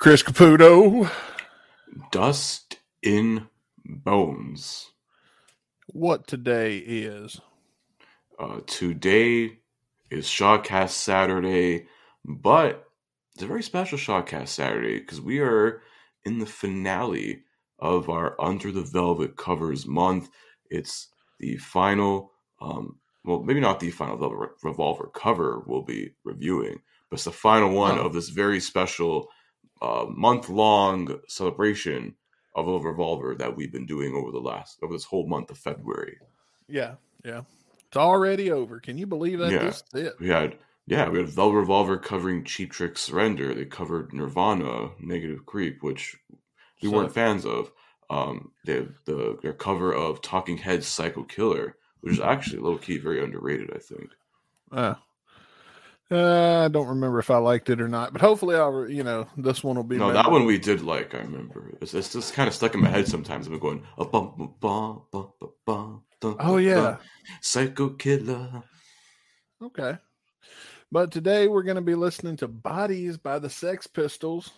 Chris Caputo. Dust in bones. What today is? Uh, today is Shotcast Saturday, but it's a very special Shotcast Saturday because we are in the finale of our Under the Velvet covers month. It's the final, um, well, maybe not the final Velvet Revolver cover we'll be reviewing, but it's the final one Oh. of this very special uh, month long celebration of a Revolver that we've been doing over the last, over this whole month of February. Yeah, yeah. It's already over. Can you believe that? Yeah. This is it. We had yeah, we had Velvet Revolver covering Cheap Trick Surrender. They covered Nirvana, Negative Creep, which we So- weren't fans of. Um, they the their cover of Talking Heads Psycho Killer, which is actually low key very underrated, I think. Uh, uh, I don't remember if I liked it or not, but hopefully I'll, you know, this one will be. No, that one we did like. I remember. It's, it's just kind of stuck in my head sometimes. I'm going, "Uh, bum, bum, bum, bum, bum, bum, dun, Oh yeah. dun, Psycho Killer. Okay. But today we're going to be listening to Bodies by the Sex Pistols.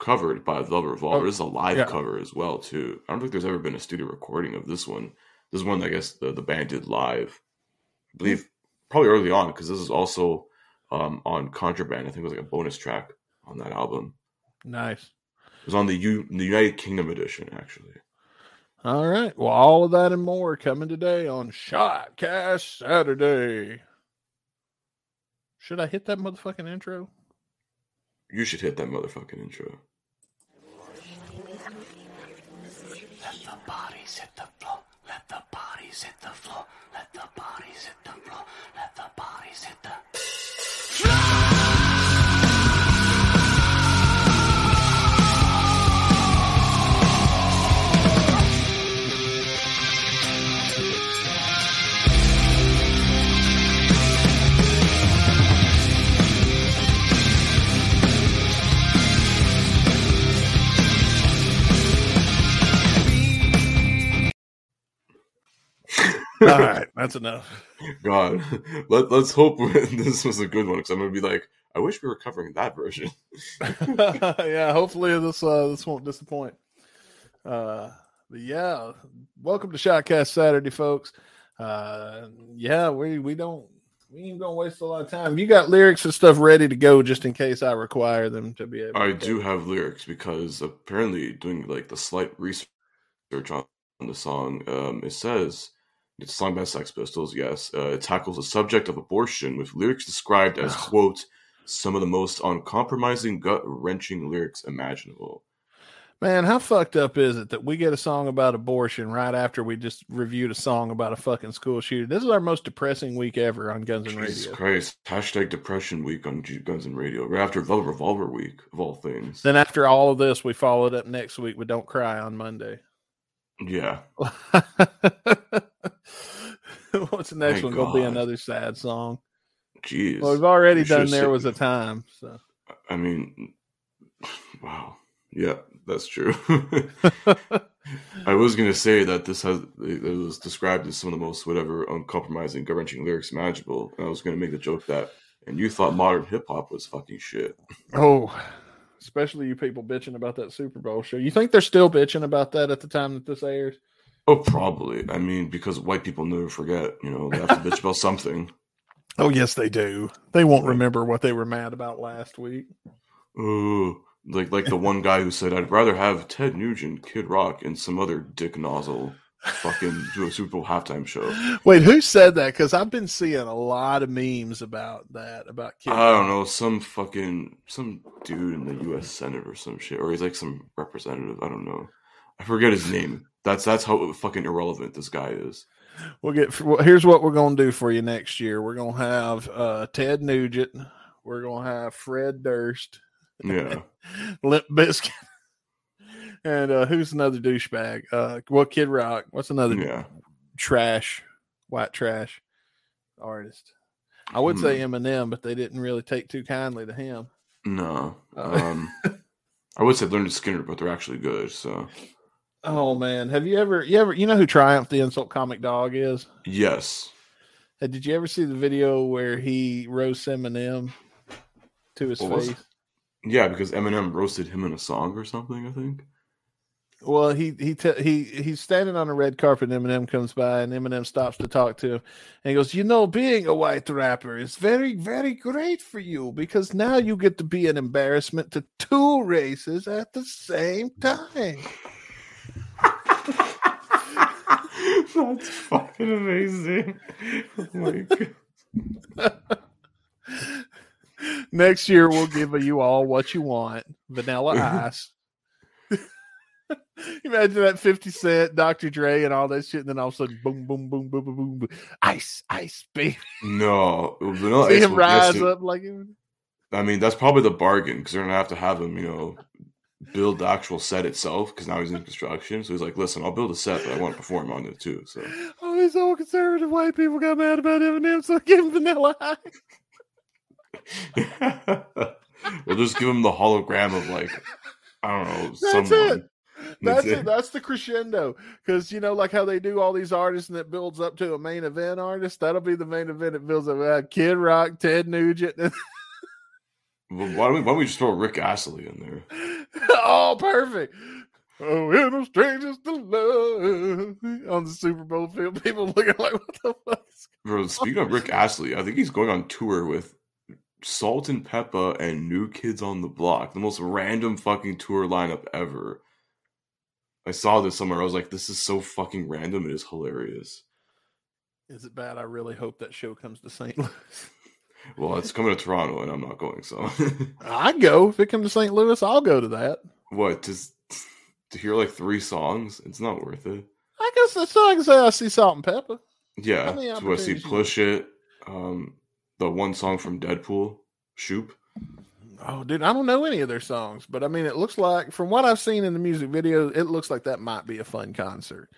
covered by the Revolver. Oh, this is a live yeah. cover as well, too. I don't think there's ever been a studio recording of this one. This is one I guess the, the band did live. I believe probably early on because this is also um, on Contraband. I think it was like a bonus track on that album. Nice. It was on the, U- the United Kingdom edition, actually. All right. Well, all of that and more coming today on Shotcast Saturday. Should I hit that motherfucking intro? You should hit that motherfucking intro. Let the bodies hit the floor. Let the bodies hit the floor. Let the bodies hit the floor. Let the bodies hit the. All right. That's enough. God, let, let's hope this was a good one because I'm going to be like, I wish we were covering that version. yeah. Hopefully this uh, this won't disappoint. Uh, but yeah, welcome to Shotcast Saturday, folks. Uh, yeah, we we don't we ain't gonna waste a lot of time. You got lyrics and stuff ready to go just in case I require them to be able. I do have lyrics because apparently doing like the slight research on the song, um, it says it's a song by Sex Pistols. Yes, uh, it tackles the subject of abortion with lyrics described as quote some of the most uncompromising, gut wrenching lyrics imaginable. Man, how fucked up is it that we get a song about abortion right after we just reviewed a song about a fucking school shooter? This is our most depressing week ever on Guns and Radio. Jesus Radio. Christ! Hashtag Depression Week on G- Guns and Radio, right after Velvet Revolver Week of all things. Then after all of this, we followed up next week with "Don't Cry" on Monday. Yeah, What's the next Thank one? Gonna be another sad song. jeez. Well, we've already We done. There said- was a time. So I mean, wow. Yeah, that's true. I was gonna say that this has it was described as some of the most whatever uncompromising, gut wrenching lyrics imaginable, and I was gonna make the joke that, and you thought modern hip hop was fucking shit. oh, especially you people bitching about that Super Bowl show. You think they're still bitching about that at the time that this airs? Oh, probably. I mean, because white people never forget. You know, they have to bitch about something. Oh yes, they do. They won't remember what they were mad about last week. Oh, like like the one guy who said, "I'd rather have Ted Nugent, Kid Rock, and some other dick nozzle fucking do a Super Bowl halftime show." Wait, who said that? Because I've been seeing a lot of memes about that. About Kid I don't know, some fucking some dude in the U.S. Senate or some shit, or he's like some representative. I don't know. I forget his name. That's that's how fucking irrelevant this guy is. We'll get. well, Here's what we're gonna do for you next year. We're gonna have uh, Ted Nugent. We're gonna have Fred Durst, Yeah, Limp Bizkit, and uh, who's another douchebag? Uh, well, Kid Rock. What's another yeah. trash, white trash artist? I would Hmm. say Eminem, but they didn't really take too kindly to him. No, Uh, um, I would say Lynyrd Skynyrd, but they're actually good. So Oh man, have you ever you ever you know who Triumph the Insult Comic Dog is? yes, Uh, Did you ever see the video where he roasts Eminem to his What face? Yeah, because Eminem roasted him in a song or something. I think. Well, he he te- he he's standing on a red carpet. and Eminem comes by, and Eminem stops to talk to him, and he goes, "You know, being a white rapper is very very great for you because now you get to be an embarrassment to two races at the same time." That's fucking amazing. Oh my god. Next year, we'll give you all what you want: vanilla ice. Imagine that 50 Cent, Dr. Dre, and all that shit, and then all of a sudden, boom, boom, boom, boom, boom, boom, boom. ice, ice, baby. No, Vanilla See Ice him rise listen- up like him. I mean, that's probably the bargain because they're gonna have to have him, you know, build the actual set itself because now he's in construction. So he's like, "Listen, I'll build a set, but I want to perform on it too." So All these old conservative white people got mad about Eminem, so I gave him vanilla ice. we'll just give him the hologram of like, I don't know, That's someone. it. That's it. That's the crescendo. Because you know, like how they do all these artists and it builds up to a main event artist. That'll be the main event. It builds up. Uh, Kid Rock, Ted Nugent. Well, why don't we? Why don't we just throw Rick Astley in there? oh, perfect. Oh, we're no strangers to love on the Super Bowl field. People looking like, what the fuck? Bro, speaking of Rick Astley, I think he's going on tour with Salt and Pepa and New Kids on the Block. The most random fucking tour lineup ever. I saw this somewhere. I was like, this is so fucking random. It is hilarious. Is it bad? I really hope that show comes to St. Louis. Well, it's coming to Toronto, and I'm not going. So, I'd go if it comes to St. Louis. I'll go to that. what? Just to hear like three songs, it's not worth it. I guess that's all I can say. I see Salt and Pepa. Yeah, to I see Push It, um, the one song from Deadpool, Shoop. Oh, dude, I don't know any of their songs, but I mean, it looks like from what I've seen in the music video, it looks like that might be a fun concert.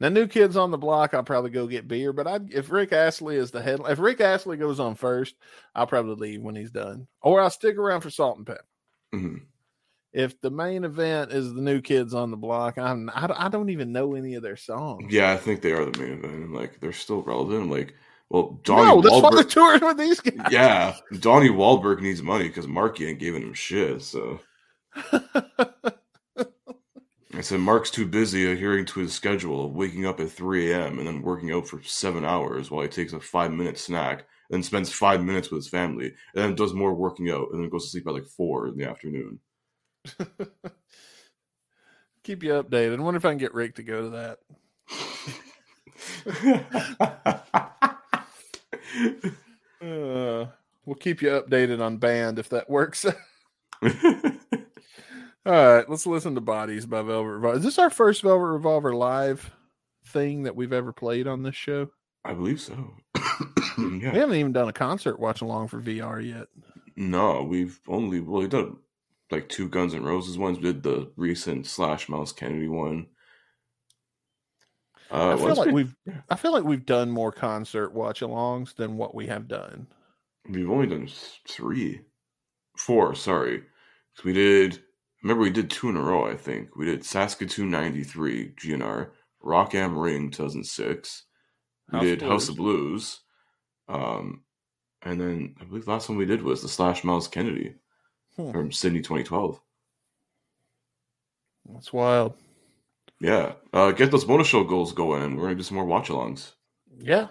Now, New Kids on the Block, I'll probably go get beer, but I if Rick Astley is the head, if Rick Astley goes on first, I'll probably leave when he's done, or I'll stick around for Salt and Pepa. hmm If the main event is the New Kids on the Block, I'm I, don't- I don't even know any of their songs. Yeah, I think they are the main event. Like they're still relevant. I'm like, well, Donnie no, that's they're Wahlberg. with these guys. yeah, Donnie Wahlberg needs money because Marky ain't giving him shit. So I said Mark's too busy adhering to his schedule of waking up at 3 a.m. and then working out for seven hours while he takes a five minute snack, then spends five minutes with his family, and then does more working out, and then goes to sleep by like four in the afternoon. Keep you updated. I wonder if I can get Rick to go to that. Uh, we'll keep you updated on band if that works. All right, let's listen to Bodies by Velvet Revolver. Is this our first Velvet Revolver live thing that we've ever played on this show? I believe so. We haven't even done a concert watch along for VR yet. No, we've only well we've done like two Guns N' Roses ones. We did the recent Slash Myles Kennedy one. Uh, I feel like we- we've I feel like we've done more concert watch alongs than what we have done. We've only done three, four. Sorry, we did. Remember, we did two in a row. I think we did Saskatoon '93 GNR, Rock Am Ring 2006. We House did of House of Blues, um, and then I believe the last one we did was the Slash Myles Kennedy Hmm. from Sydney 2012. That's wild. Yeah, uh, get those bonus show goals going, and we're gonna do some more watch alongs. Yeah.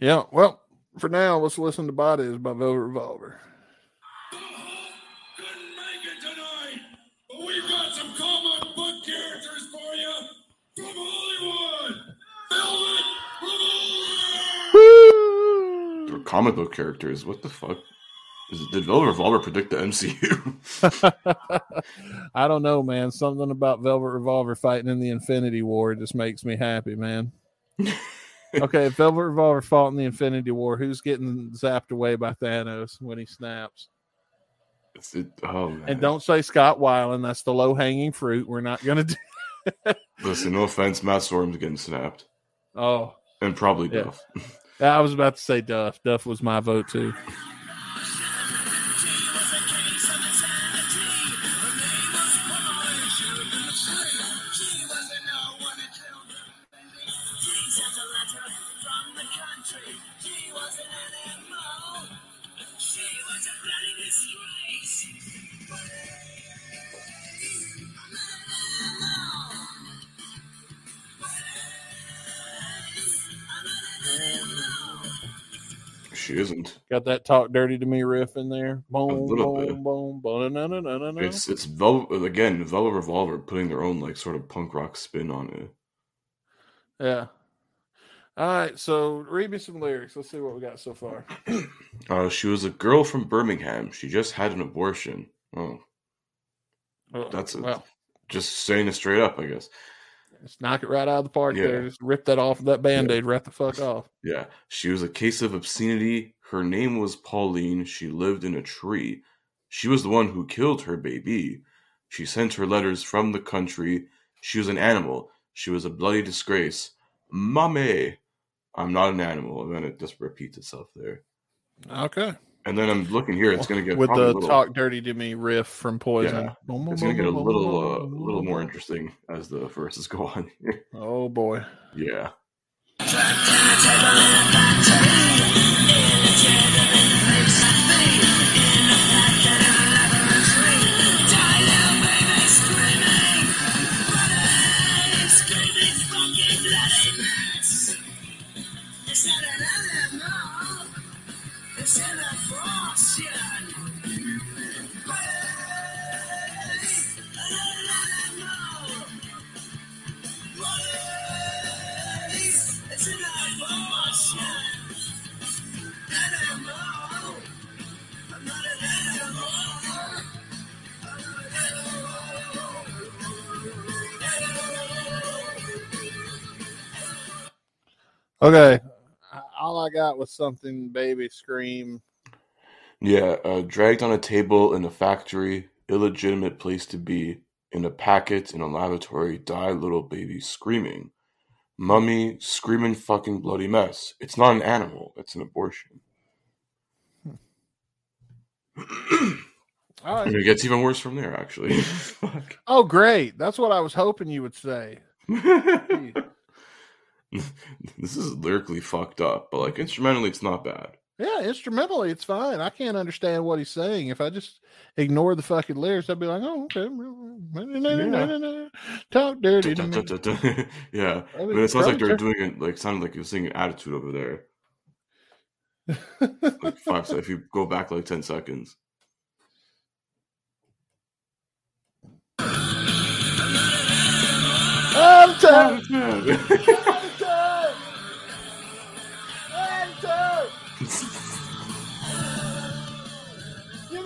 Yeah. Well, for now, let's listen to Bodies by Velvet Revolver. Couldn't make it tonight, but we've got some comic book characters for you from Hollywood. Velvet Revolver! They're comic book characters. What the fuck? Is did Velvet Revolver predict the MCU? I don't know, man. Something about Velvet Revolver fighting in the Infinity War just makes me happy, man. okay, if Velvet Revolver fought in the Infinity War, who's getting zapped away by Thanos when he snaps? It- oh man! And don't say Scott Weiland. That's the low hanging fruit. We're not going to do. listen. No offense, Matt Sorum's getting snapped, Oh, and probably Yeah. Duff. I was about to say Duff. Duff was my vote too. Got that talk dirty to me riff in there. Boom, little boom, bit. boom, boom, no, no, no, no, no. It's it's Velvet again. Velvet Revolver putting their own like sort of punk rock spin on it. Yeah. All right, so read me some lyrics. Let's see what we got so far. Uh, she was a girl from Birmingham. She just had an abortion. Oh, Well, That's a- well. just saying it straight up, I guess. Just knock it right out of the park Yeah. there. Just rip that off of that band aid right the fuck off. Yeah, she was a case of obscenity. Her name was Pauline. She lived in a tree. She was the one who killed her baby. She sent her letters from the country. She was an animal. She was a bloody disgrace. Mommy, I'm not an animal. And then it just repeats itself there. Okay. And then I'm looking here. It's going to get With the little, talk dirty to me riff from Poison. Yeah. It's going to get a little, boom, uh, little more interesting as the verses go on here. Oh boy. Yeah. Okay. All I got was something baby scream. Yeah, uh, dragged on a table in a factory, illegitimate place to be. In a packet in a lavatory, die little baby screaming. Mummy, screaming fucking bloody mess. It's not an animal, it's an abortion. All And right. it gets even worse from there, actually. Oh great. That's what I was hoping you would say. this is lyrically fucked up, but like instrumentally, it's not bad. Yeah, instrumentally it's fine. I can't understand what he's saying. If I just ignore the fucking lyrics, I'd be like, oh, okay. Talk dirty to me. yeah, I but it sounds like they're doing it like sounded like you're singing attitude over there. Like five. se- if you go back like ten seconds. Out of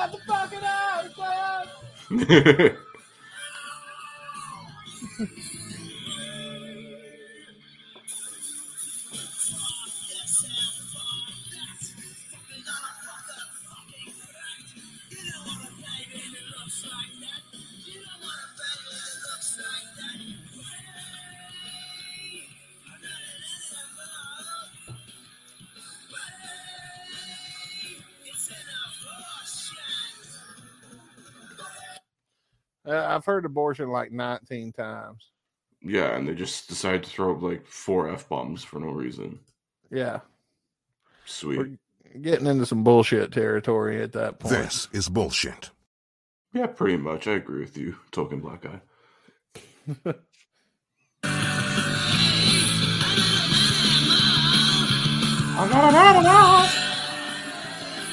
got the fucking out of Uh, I've heard abortion like 19 times. yeah, and they just decided to throw up like four f bombs for no reason. Yeah. Sweet. We're getting into some bullshit territory at that point. This is bullshit. Yeah, pretty much. I agree with you, token black guy.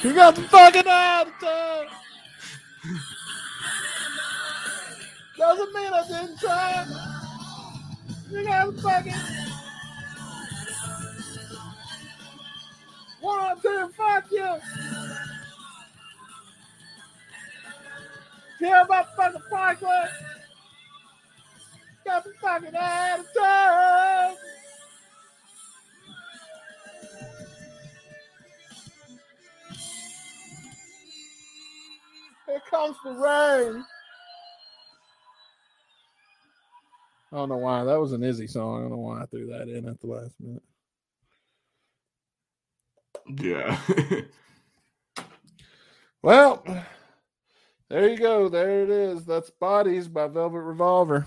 You got the fucking out of time. Doesn't mean I didn't try. You got the fucking. One, two, fuck you. Care about fucking Franklin. Got the fucking time. Here comes the rain. I don't know why. That was an Izzy song. I don't know why I threw that in at the last minute. Yeah. Well, there you go. There it is. That's Bodies by Velvet Revolver.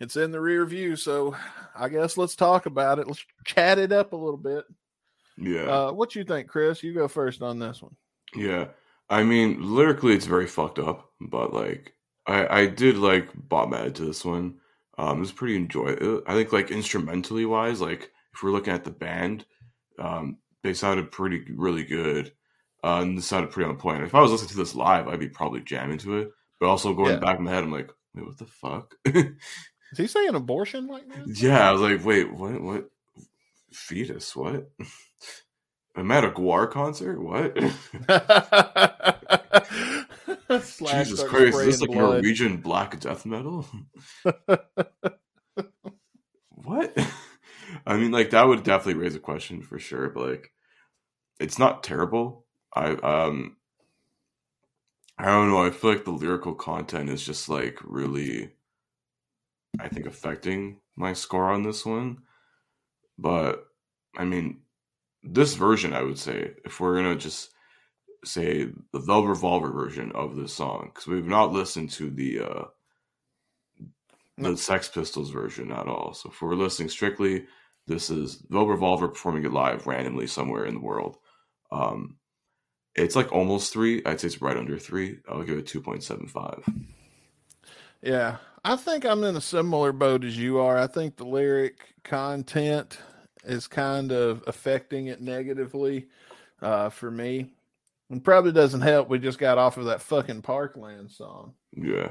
It's in the rear view, so I guess let's talk about it. Let's chat it up a little bit. yeah. Uh, what you think, Chris? You go first on this one. Yeah, I mean, lyrically, it's very fucked up, but like, I I did like bop mad to this one. Um, it was pretty enjoy. I think like instrumentally wise, like if we're looking at the band, um, they sounded pretty really good. Uh, and this sounded pretty on point. If I was listening to this live, I'd be probably jamming to it. But also going Yeah. back in my head, I'm like, wait, what the fuck? Is he saying abortion like that? yeah, I was like, wait, what? What? Fetus? What? I'm at a GWAR concert. What? Jesus Christ! Is this like blood. Norwegian black death metal? what? I mean, like that would definitely raise a question for sure, but like, it's not terrible. I um, I don't know. I feel like the lyrical content is just like really, I think, affecting my score on this one. But I mean, this version, I would say, if we're gonna just say the Velvet Revolver version of this song, because we've not listened to the uh the No. Sex Pistols version at all. So if we're listening strictly, this is Velvet Revolver performing it live randomly somewhere in the world. Um, it's like almost three. I'd say it's right under three. I'll give it two point seven five. Yeah, I think I'm in a similar boat as you are. I think the lyric content is kind of affecting it negatively uh, for me. And probably doesn't help. We just got off of that fucking Parkland song. Yeah,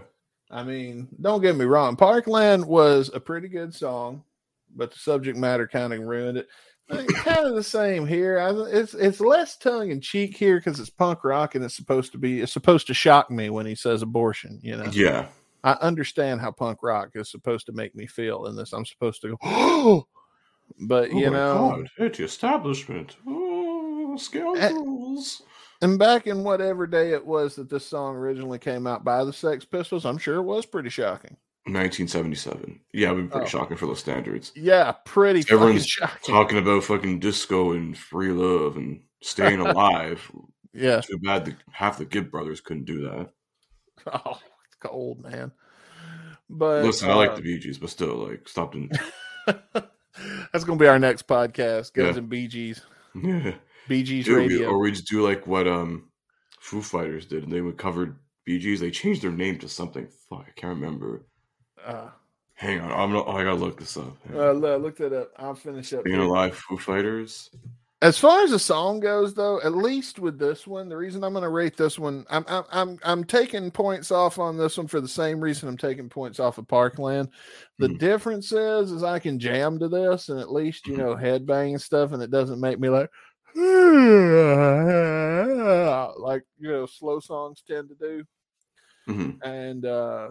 I mean, don't get me wrong. Parkland was a pretty good song, but the subject matter kind of ruined it. Kind of the same here. I, it's it's less tongue in cheek here because it's punk rock and it's supposed to be. It's supposed to shock me when he says abortion. You know. yeah, I understand how punk rock is supposed to make me feel in this. I'm supposed to go, oh, but Oh you know, God, it's the establishment. Oh, eh, scoundrels. And back in whatever day it was that this song originally came out by the Sex Pistols, I'm sure it was pretty shocking. 1977. Yeah, it would be pretty Oh. shocking for those standards. Yeah, pretty Everyone's shocking. talking about fucking disco and free love and staying alive. Yeah. Too bad the, half the Gibb brothers couldn't do that. Oh, it's cold, man. But Listen, I like uh, the Bee Gees, but still, like, stop and that's gonna be our next podcast. Guns Yeah. and Bee Gees. yeah. Bee Gees Dude, Radio. or we just do like what um Foo Fighters did, and they would cover Bee Gees. They changed their name to something. Fuck, I can't remember. uh, Hang on, I'm not, oh, I gotta look this up. uh, look, look that up. I'll finish up. Being here. alive, Foo Fighters. As far as the song goes, though, at least with this one, the reason I'm going to rate this one, I'm, I'm I'm I'm taking points off on this one for the same reason I'm taking points off of Parkland. The Mhm. difference is, is I can jam to this and at least you know headbang and stuff, and it doesn't make me like like you know slow songs tend to do. hmm And uh,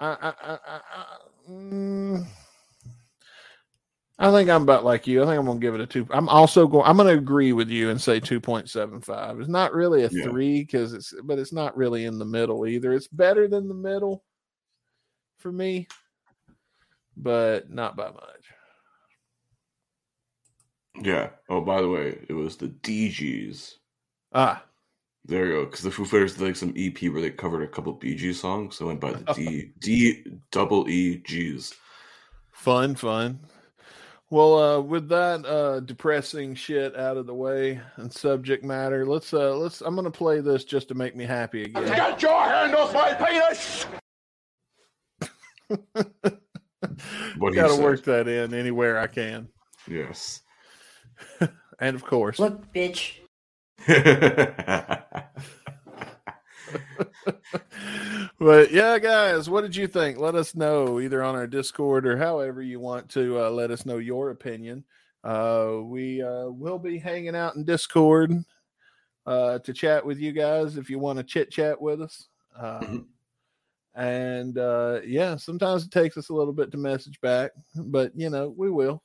I I I, I, I, mm, I think I'm about like you. I think I'm gonna give it a two. I'm also going. I'm gonna agree with you and say two point seven five. It's not really a Yeah. three because it's, but it's not really in the middle either. It's better than the middle for me, but not by much. Yeah. Oh, by the way, it was the Dee Gees. Ah, There you go. Because the Foo Fighters did like some EP where they covered a couple Bee Gees songs, so I went by the D D double E G's. fun, fun. Well, uh, with that uh, depressing shit out of the way and subject matter, let's uh, let's. I'm gonna play this just to make me happy again. Get your hand off my penis! What he Got to said. work that in anywhere I can, Yes. and of course, Look, bitch. but yeah, guys, what did you think? Let us know either on our Discord or however you want to uh, let us know your opinion. Uh, we uh, will be hanging out in Discord uh, to chat with you guys if you want to chit chat with us. Uh, Mhm. And uh, yeah, sometimes it takes us a little bit to message back, but you know we will.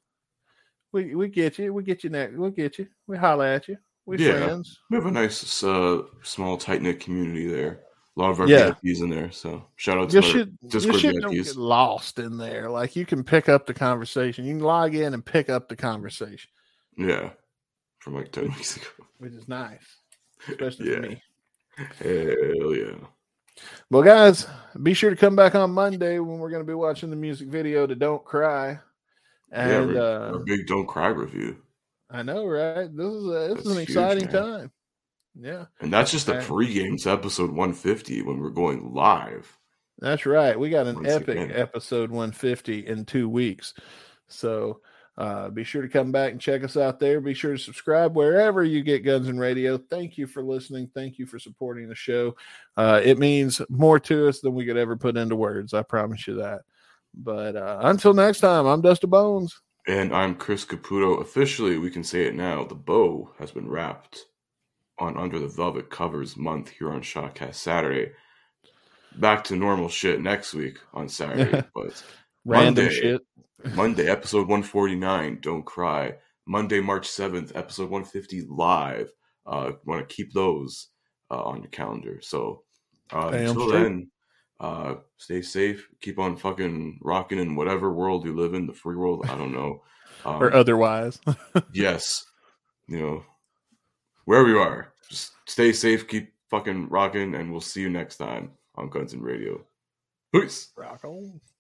We we get you. We get you next. We'll get you. We holler at you. We Yeah. friends. we have a nice, uh, small, tight knit community there. A lot of our Yeah. VIPs in there. So shout out to Your our your Discord shit don't get lost in there. Like you can pick up the conversation. You can log in and pick up the conversation, Yeah. From like 10 weeks ago. which is nice, especially Yeah. for me. Hell yeah. Well, guys, be sure to come back on Monday when we're going to be watching the music video to "Don't Cry." And yeah, uh, our big Don't Cry review. I know, right? This is a, this is an huge, exciting man. time. Yeah, And that's just the Okay. pre-games episode 150 when we're going live. that's right. We got an Once epic again. episode 150 in two weeks. So Uh, be sure to come back and check us out there. Be sure to subscribe wherever you get Guns and Radio. Thank you for listening. Thank you for supporting the show. Uh, it means more to us than we could ever put into words. I promise you that. But uh, until next time, I'm Dusty Bones. And I'm Chris Caputo. Officially, we can say it now. The bow has been wrapped on Under the Velvet Covers month here on Shotcast Saturday. Back to normal shit next week on Saturday. but Random Monday. shit. Monday, episode 149, Don't Cry. Monday, March 7th, episode 150, live. Uh, Want to keep those uh, on your calendar. So uh, until then, uh, stay safe. Keep on fucking rocking in whatever world you live in, the free world. I don't know. Um, Or otherwise. yes, you know, wherever you are, just stay safe, keep fucking rocking, and we'll see you next time on Guns and Radio. Peace. Rock on.